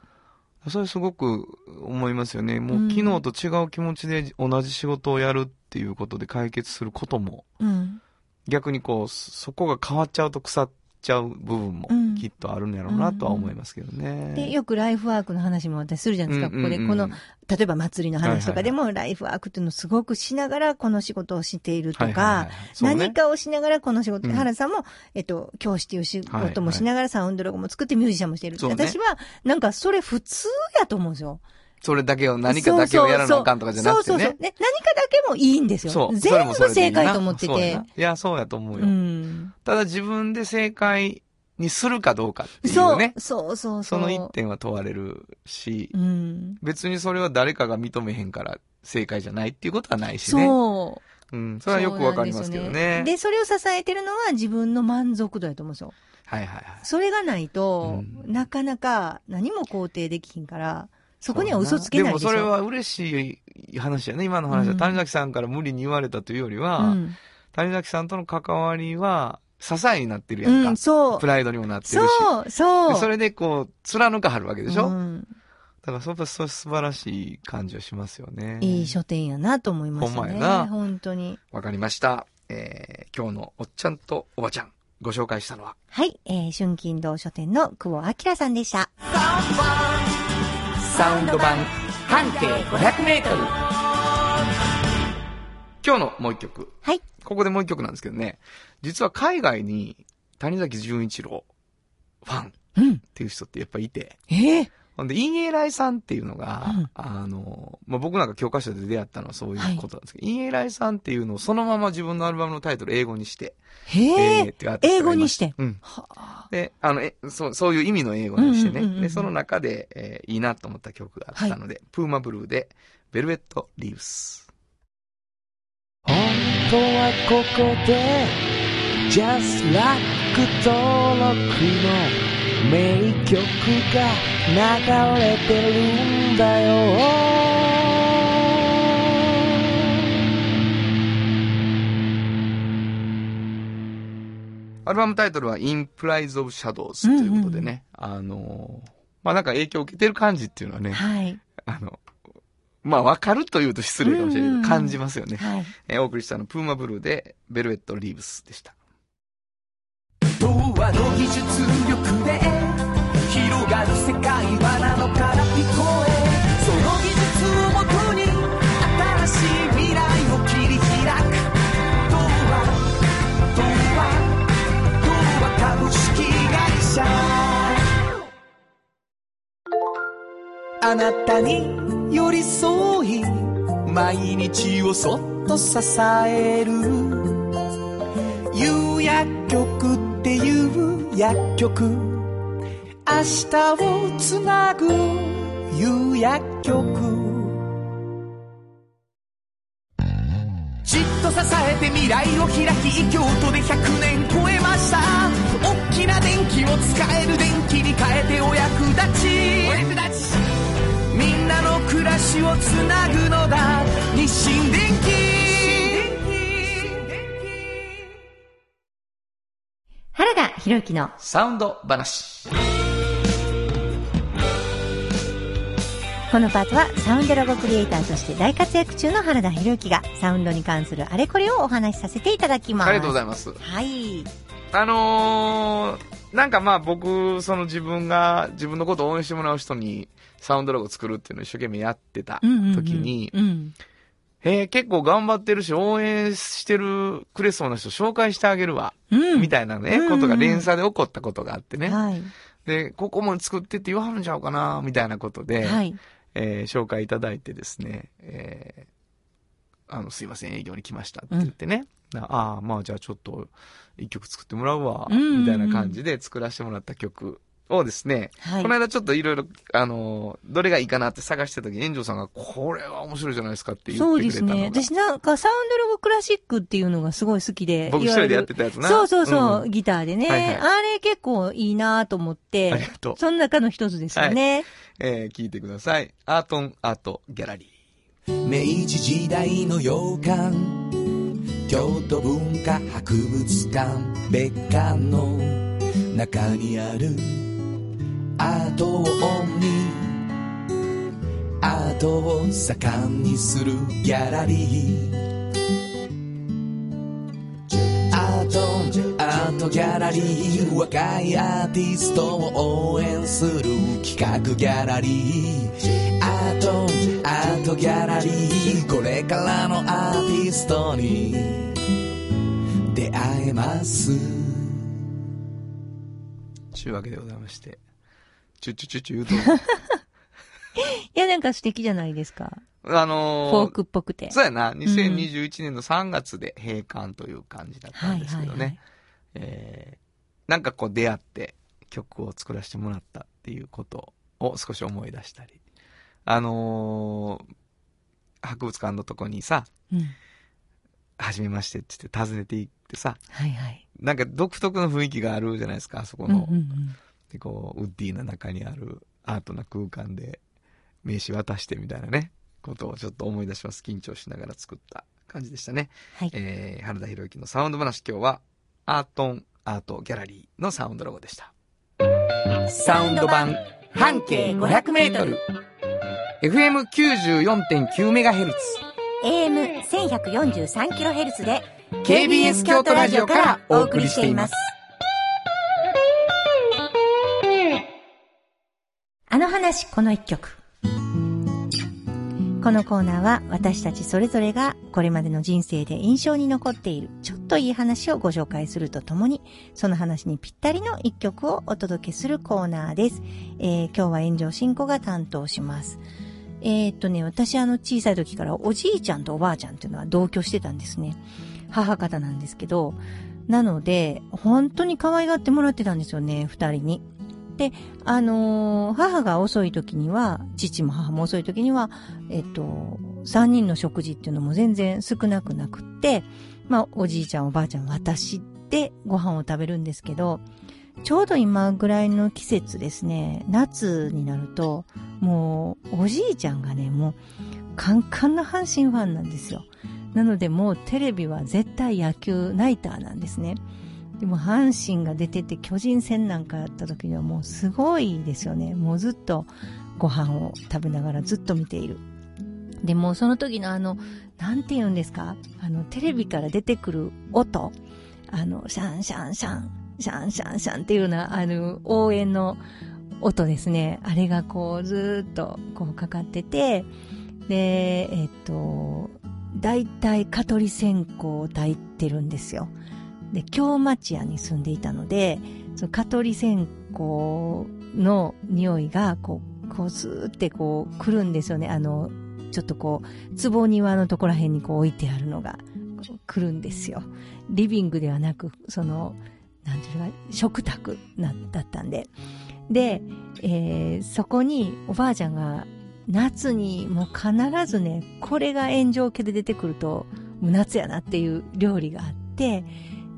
それすごく思いますよね。もううん昨日と違う気持ちで同じ仕事をやるっていうことで解決することも、うん。逆にこう、そこが変わっちゃうと腐っちゃう部分もうんきっとあるんやろうなとは思いますけどね。で、よくライフワークの話も私するじゃないですか、ここで。この、例えば祭りの話とかでも、ライフワークっていうのをすごくしながらこの仕事をしているとか、何かをしながらこの仕事、うん原さんも、えっと、教師っていう仕はい事もしながらサウンドロゴも作ってミュージシャンもしている。私は、なんかそれ普通やと思うんですよ。それだけを、何かだけをやらなあかんとかじゃなくてね。そうそうそう。ね、何かだけもいいんですよ。全部正解と思っててそうやな。いや、そうやと思ううよ。ん。ただ自分で正解にするかどうかっていそううね。。そうそうその一点は問われるし、うん。別にそれは誰かが認めへんから正解じゃないっていうことはないしね。そう。うん。それはよくわかりますけどね。ですよで、それを支えてるのは自分の満足度やと思うんですよ。はいはいはい。それがないと、うんなかなか何も肯定できひんから、そこには嘘つけないでしょ。でもそれは嬉しい話やね。今の話は、うん谷崎さんから無理に言われたというよりは、うん。谷崎さんとの関わりは支えになってるやんか。うん、そうプ。ライドにもなってるし。そう、そう。でそれでこう、貫かはるわけでしょ、うんだからそれはそれ素晴らしい感じはしますよね。いい書店やなと思いましたね。ほんまやな本当に。わかりました。えー、今日のおっちゃんとおばちゃん、ご紹介したのは、はい、えー、春金堂書店の久保明さんでした。サウンド版半径500メートル。今日のもう一曲。はい。ここでもう一曲なんですけどね。実は海外に谷崎潤一郎ファンっうん。ていう人ってやっぱいて。ええほんで、陰影来さんっていうのが、うん。あの、まあ、僕なんか教科書で出会ったのはそういうことなんですけど、陰影来さんっていうのをそのまま自分のアルバムのタイトル英語にして、へえー。英語にして？うん。はあ。で、あの、え、そう、そういう意味の英語にしてね。うんうんうんうんで、その中で、えーいいなと思った曲があったので、プーマブルーで、ベルベット・リーブス。本当はここで Just Like 登録の名曲が流れてるんだよアルバムタイトルは Implies of Shadows ということでね、あのーまあ、なんか影響を受けてる感じっていうのはね、はい。あの、まあ、わかるというと失礼かもしれないけど、うんうんうん感じますよね。はい。えーお送りしたのプーマブルーで、ベルベット・リーブスでした。童話の技術力で広がる世界はなのから聞こえその技術をもとに新しい未来を切り開く童話童話童話株式会社あなたに寄り添い毎日をそっと支える。有薬局薬局。明日をつなぐ有薬局。じっと支えて未来を開き京都で100年超えました。大きな電気を使える電気に変えてお役立ち。お役立ち。みんなの暮らしをつなぐのだ日清電気原田博之のサウンド話。このパートはサウンドロゴクリエイターとして大活躍中の原田博之がサウンドに関するあれこれをお話しさせていただきます。ありがとうございます。はい。あのー、なんかまあ僕、その自分が、自分のことを応援してもらう人にサウンドロゴ作るっていうのを一生懸命やってたうんうんうん時に、うん。えー結構頑張ってるし、応援してるくれそうな人紹介してあげるわ、うん。みたいなね、うんうんことが連鎖で起こったことがあってね。はい。で、ここも作ってって言わはるんちゃうかな、みたいなことで、はい。えー紹介いただいてですね、えーあの、すいません、営業に来ましたって言ってね。ああ、まあじゃあちょっと、一曲作ってもらうわ、うんうんうんみたいな感じで作らせてもらった曲をですね、はい。この間ちょっといろいろ、あの、どれがいいかなって探してた時に、炎上さんが、これは面白いじゃないですかって言そうってくれたのが。ですね。私なんかサウンドロゴクラシックっていうのがすごい好きで。僕一人でやってたたやつな。そうそうそう、んギターでね、はいはいあれ結構いいなと思って。ありがとうその中の一つですよね。えー聞いてください。アートンアートギャラリー。明治時代の洋館京都文化博物館別館の中にあるアートをオンにアートを盛んにするギャラリー。アートアートギャラリー若いアーティストを応援する企画ギャラリー。アートアートギャラリーこれからのアーティストに。出会えます。ちゅうわけでございまして。チュチュチュチュ言うと、いや、なんか素敵じゃないですか。あのーフォークっぽくて。そうやな、2021年の3月で閉館という感じだったはいんですけどね。えーなんかこう出会って曲を作らせてもらったっていうことを少し思い出したり。あのー博物館のとこにさ、うん。はじめましてって言って訪ねていってさ、はいはい。なんか独特の雰囲気があるじゃないですか、あそこの。うんうんうん。で、こう、ウッディの中にあるアートな空間で名刺渡してみたいなね、ことをちょっと思い出します。緊張しながら作った感じでしたね。はい。えー、原田博之のサウンド話今日は、アートンアートギャラリーのサウンドロゴでした。サウンド版半径500メートル。FM94.9 メガヘルツ。AM1143kHz で KBS 京都ラジオからお送りしています。あの話、この一曲。このコーナーは私たちそれぞれがこれまでの人生で印象に残っているちょっといい話をご紹介するとともに、その話にぴったりの一曲をお届けするコーナーです。えー今日は炎上進行が担当します。えーっとね、私あの小さい時からおじいちゃんとおばあちゃんっていうのは同居してたんですね。母方なんですけど、なので、本当に可愛がってもらってたんですよね、二人に。で、あのー母が遅い時には、父も母も遅い時には、えっと、三人の食事っていうのも全然少なくなくって、まあ、おじいちゃん、おばあちゃん、私でご飯を食べるんですけど、ちょうど今ぐらいの季節ですね、夏になると、もう、おじいちゃんがね、もう、カンカンな阪神ファンなんですよ。なので、もうテレビは絶対野球ナイターなんですね。でも阪神が出てて巨人戦なんかやった時にはもうすごいですよね。もうずっとご飯を食べながらずっと見ている。でもその時のあの、なんて言うんですか？あの、テレビから出てくる音。あの、シャンシャンシャン、シャンシャンシャンっていうような、あの、応援の音ですね。あれがこう、ずっとこうかかってて、で、えっと、大体蚊取り線香を焚いてるんですよ。で、京町屋に住んでいたので、その蚊取り線香の匂いが、こう、こうスーってこう来るんですよね。あの、ちょっとこう、壺庭のところら辺にこう置いてあるのが来るんですよ。リビングではなく、その、なんていうか、食卓な、だったんで。で、えーそこにおばあちゃんが夏にもう必ずね、これが炎上系で出てくると、もう夏やなっていう料理があって、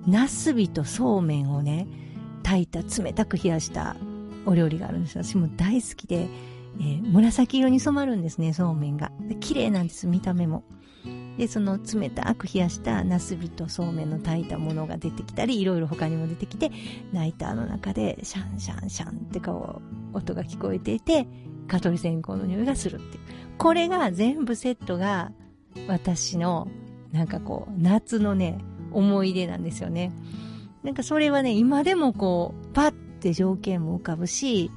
ナスビとそうめんをね、炊いた冷たく冷やしたお料理があるんです。私も大好きで、えー紫色に染まるんですね、そうめんが。綺麗なんです、見た目も。で、その冷たく冷やしたナスビとそうめんの炊いたものが出てきたり、いろいろ他にも出てきて、ナイターの中でシャンシャンシャンってこう、音が聞こえていて、蚊取り線香の匂いがするっていう。これが全部セットが私のなんかこう、夏のね、思い出なんですよね。なんかそれはね、今でもこう、パッて条件も浮かぶし、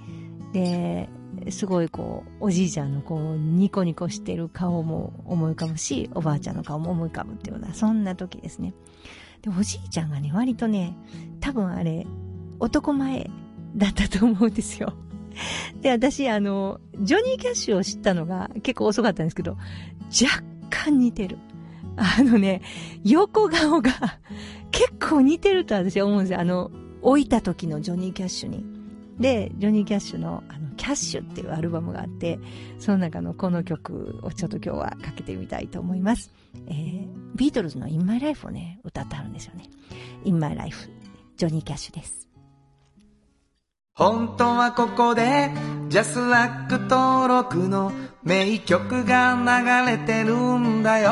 で、すごいこう、おじいちゃんのこう、ニコニコしてる顔も思い浮かぶし、おばあちゃんの顔も思い浮かぶっていうような、そんな時ですね。で、おじいちゃんがね、割とね、多分あれ、男前だったと思うんですよ。で、私、あの、ジョニー・キャッシュを知ったのが結構遅かったんですけど、若干似てる。あのね、横顔が結構似てると私は思うんですよ。あの、置いた時のジョニー・キャッシュに。で、ジョニー・キャッシュの、あの、キャッシュっていうアルバムがあって、その中のこの曲をちょっと今日はかけてみたいと思います。えー、ビートルズの In My Life をね、歌ってあるんですよね。In My Life、ジョニー・キャッシュです。本当はここでジャスラック登録の名曲が流れてるんだよ。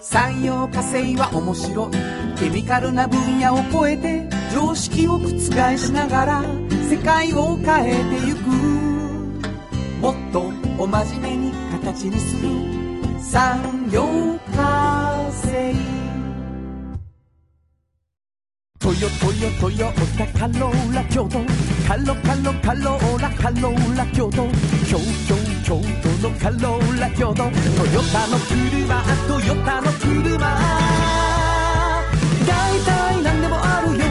産業化成は面白い。ケミカルな分野を超えて常識を覆しながら世界を変えてゆく。もっとお真面目に形にする。産業化ヨトヨトヨタカローラ京都。カロカロカローラカローラ京都。京京京都のカローラ京都。トヨタの車トヨタの車。大体何でもあるよ。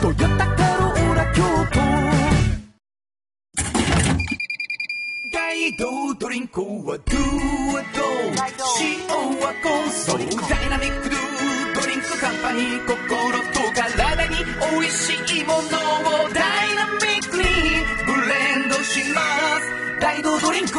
トヨタカローラ京都。大道ドリンクはドゥードー塩はこっそりダイナミックカンパニー心と体においしいものをダイナミックにブレンドします。大道ドリンク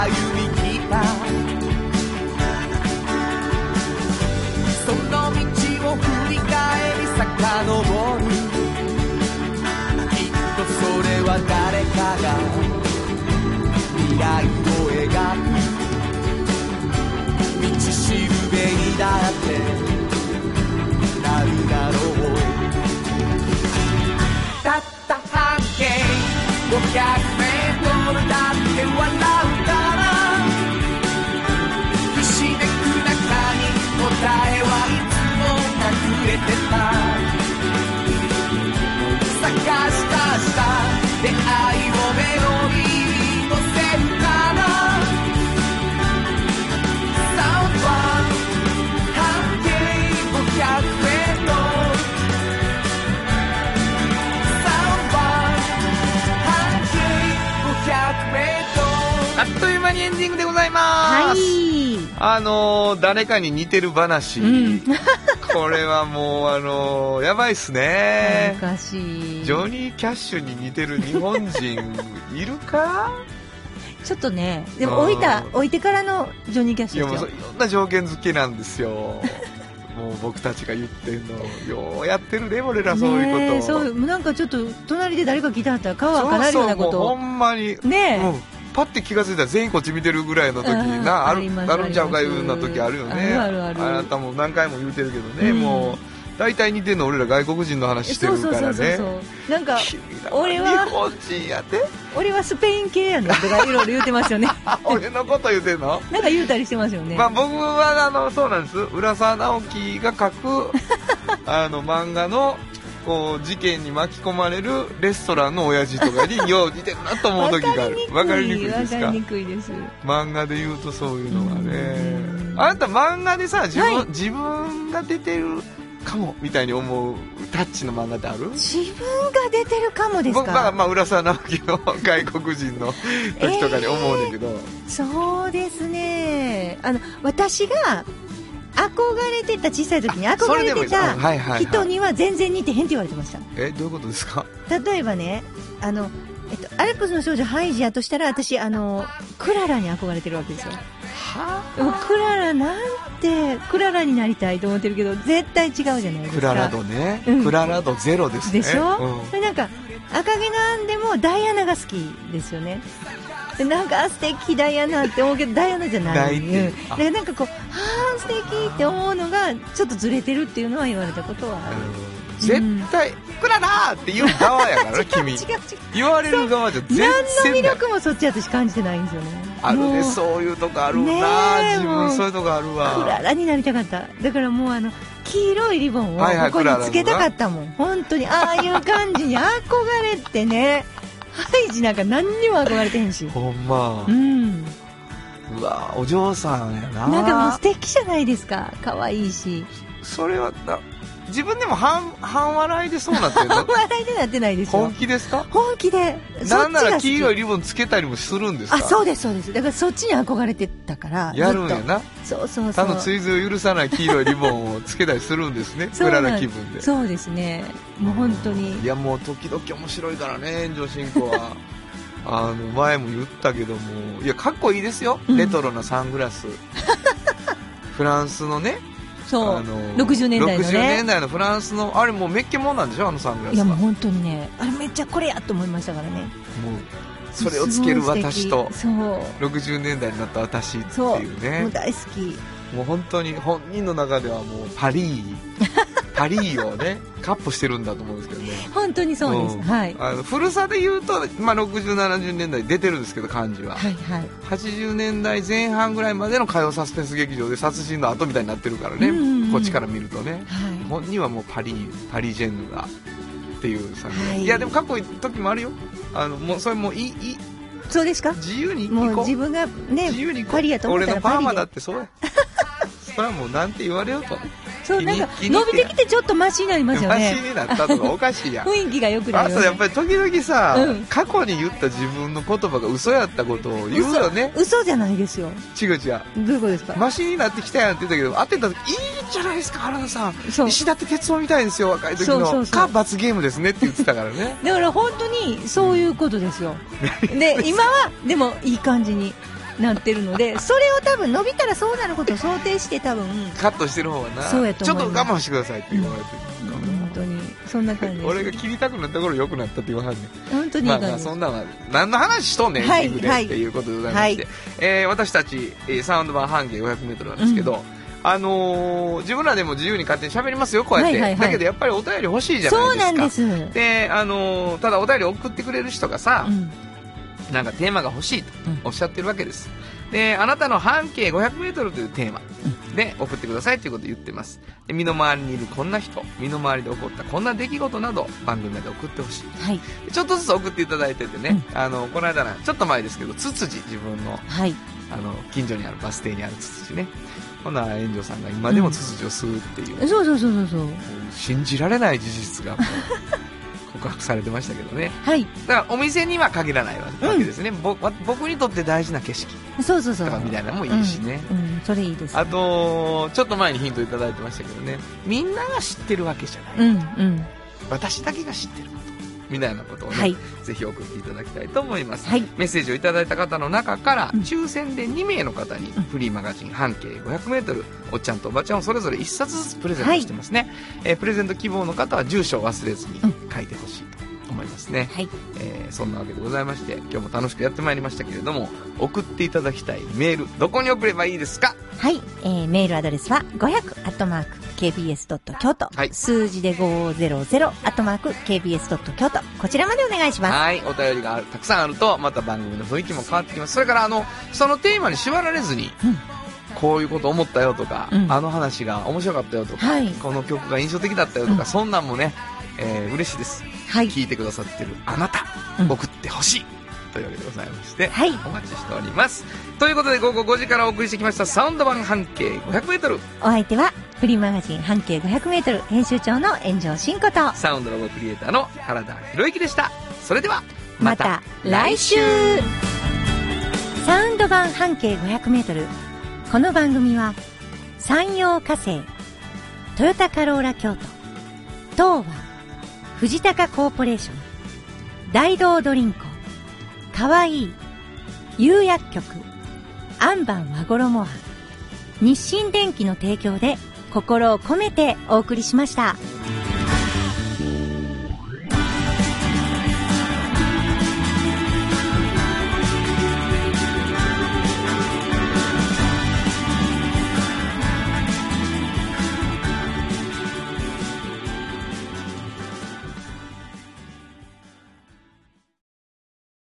歩み来た。その道を振り返り遡る。きっとそれは誰かが未来を描く。道しるべにだって。エンディングでございはます。い。あのー誰かに似てる話、うんこれはもうあのーやばいっすね。難しい。ジョニー・キャッシュに似てる日本人いるか？ちょっっとね、でも置いた、置いてからのジョニー・キャッシいやもういろんな条件付けなんですよ もう僕たちが言ってんのようやってるね俺らそういうこと、そう、なんかちょっと、隣で誰か聞いてはったら顔赤なるようなこそうそうもうほと。んまにねえ。うんパッて気が付いたら全員こっち見てるぐらいの時うんなあるありますあるんちゃうかいうな時あるよね。あなたも何回も言うてるけどね、うん。もう大体似てんの俺ら外国人の話してるからね。なんか、俺は日本人やで俺はスペイン系やねんとかいろいろ言ってますよね。俺のこと言うてんの？なんか言うたりしてますよね。まあ僕はあのそうなんです。浦沢直樹が書く あの漫画のこう事件に巻き込まれるレストランの親父とかによう似てるなと思う時がある。わかりにくいですか？わかりにくいです。漫画で言うとそういうのがね。うんあなた漫画でさ自分,、はい。自分が出てるかもみたいに思うタッチの漫画ってある？自分が出てるかもですか？らかまあ浦沢直樹の 外国人の時とかに思うねんだけど、そうですね。あの、私が憧れてた、小さい時に憧れてた人には全然似てへんって言われてました。えどういうことですか？例えばね、あの、えっと、アルプスの少女ハイジやとしたら、私、あの、クララに憧れてるわけですよ。はでもクララなんて、クララになりたいと思ってるけど、絶対違うじゃないですか。クララドね、うん。クララドゼロですね。でしょ、うん。でなんか赤毛なんでもダイアナが好きですよねでなんかあ素敵ダイアナって思うけどダイアナじゃない。う。んあ。だからなんかこうはあ素敵って思うのがちょっとずれてるっていうのは言われたことはある、絶対、クララーって言う側やからね君 違う違う。言われる側じゃ全何の魅力もそっち私感じてないんですよね。あるね。そういうとこあるな、ねえ自分。そういうとこあるわ。クララになりたかった。だからもうあの黄色いリボンをはいはいここにつけたかったもん、本当に。ああいう感じに憧れてねハイジなんか何にも憧れてへんし。ほんま。う、ん。うわお嬢さんやな。なんかもう素敵じゃないですか。可愛いし。それはな自分でも半、半笑いでそうなってるの？笑いでなってないですよ本。気ですか？本気で。なんなら黄色いい。リボンつけたりもするんですか？あ、そうです、そうです。だからそっちに憧れてたから。やるんやな？と。そうそうそう。他の追随を許さない黄色いリボンをつけたりするんですね。そうなんクララ気分で。そうですね。もう本当にい。やもう時々面白いからね、炎上進行は。あの、前も言ったけども、いや、かっこいいですよ。うんレトロなサングラス。フランスのね、そう。あの60年代の60ね年。代のフランスの、あれもうメッケモンなんでしょあのサングラスは。いやもう本当にね、あれめっちゃこれやと思いましたからね。もうそれをつける私とすごい素敵60年代になった私ってそう。いうそう。もうね大好き。もう本当に本人の中ではもうパリー パリーをねカッポしてるんだと思うんですけどね。本当にそうです。ん。はい。あの古さで言うと、まあ、6070年代出てるんですけど漢字は、はいはい。80年代前半ぐらいまでの歌謡サスペンス劇場で殺人の後みたいになってるからね、うんうんうん。こっちから見るとね。はい。本人はもうパリーパリジェンヌがっていうさ、はい。い、やでもかっこいい時もあるよ。あのもうそれもういいいい。そうですか？自由に行もう自分がね自由に行こう。パリやと思った俺のパーマだってそうやそれはもうなんて言われようと。そうなんか伸びてきてちょっとマシになりますよマシねになったとかおかしいやん。雰囲気が良くなあるよ、ね、とやっぱり時々さ、うん。過去に言った自分の言葉が嘘やったことを言うよね。嘘嘘じゃないですよ。違う違う。どういうことですか？マシになってきたやんって言ったけど当てた時いいじゃないですか原田さん。そう。石立哲夫みたいですよ若い時の。そうか罰ゲームですねって言ってたからね。だから本当にそういうことですよ。で今はでもいい感じになってるのでそれを多分伸びたらそうなることを想定して多分カットしてる方はな。そうやとちょっと我慢してくださいって言われてる、本当にそんな感じ俺が切りたくなった頃良くなったって言わはんねん。本当にいいまあまあ感じです、そんなのは何の話しとんねん、はいっていうことでございまして、はえー私たち、えーサウンド版半径 500m なんですけど、あのー自分らでも自由に勝手に喋りますよこうやって、はいはいはい。だけどやっぱりお便り欲しいじゃないですか。そうなんです。であのーただお便り送ってくれる人がさ、うんなんかテーマが欲しいとうん。おっしゃってるわけです。で、あなたの半径500メートルというテーマで送ってくださいということを言ってます。で身の回りにいるこんな人、身の回りで起こったこんな出来事など番組まで送ってほしい。はい。でちょっとずつ送っていただいててね、あの、この間な、ちょっと前ですけど、ツツジ、自分の、はい。あの、近所にあるバス停にあるツツジね。ほな、炎上さんが今でもツツジを吸うっていう、そうそうそうそうそう。信じられない事実が 告白されてましたけどね。はい。だからお店には限らないわけですね、ぼわ僕にとって大事な景色。そうそうそうとかみたいなのもいいしね、うん、うん。それいいですあとちょっと前にヒントいただいてましたけどね。みんなが知ってるわけじゃない、うんうん。私だけが知ってる。ことみたいなことをね、はい。ぜひ送っていただきたいと思います、はい。メッセージをいただいた方の中から、うん。抽選で2名の方にフリーマガジン半径 500m おっちゃんとおばちゃんをそれぞれ1冊ずつプレゼントしてますね、えープレゼント希望の方は住所を忘れずにうん。書いてほしいと思いますね、はい。えーそんなわけでございまして今日も楽しくやってまいりましたけれども送っていただきたいメールどこに送ればいいですか？はい、えー、メールアドレスは500アットマーク KBS ドット京都、はい。数字で500アットマーク KBS ドット京都こちらまでお願いします。はい。お便りがたくさんあるとまた番組の雰囲気も変わってきます。それからあのそのテーマに縛られずに、うん。こういうこと思ったよとか、うん。あの話が面白かったよとか、はい。この曲が印象的だったよとか、うん。そんなんもね、えー嬉しいです。はい、聞いてくださってるあなた、うん。送ってほしいというわけでございまして、はい。お待ちしております。ということで午後5時からお送りしてきましたサウンド版半径 500m お相手はフリーマガジン半径500メートル編集長の炎上真子と。サウンドロゴクリエイターの原田博之でした。それではまた来週。サウンド版半径500メートル。この番組は山陽火星トヨタカローラ京都東和藤高コーポレーション大道ドリンクかわい。い釉薬局。アンバン和衣は。日清電機の提供で心を込めてお送りしました。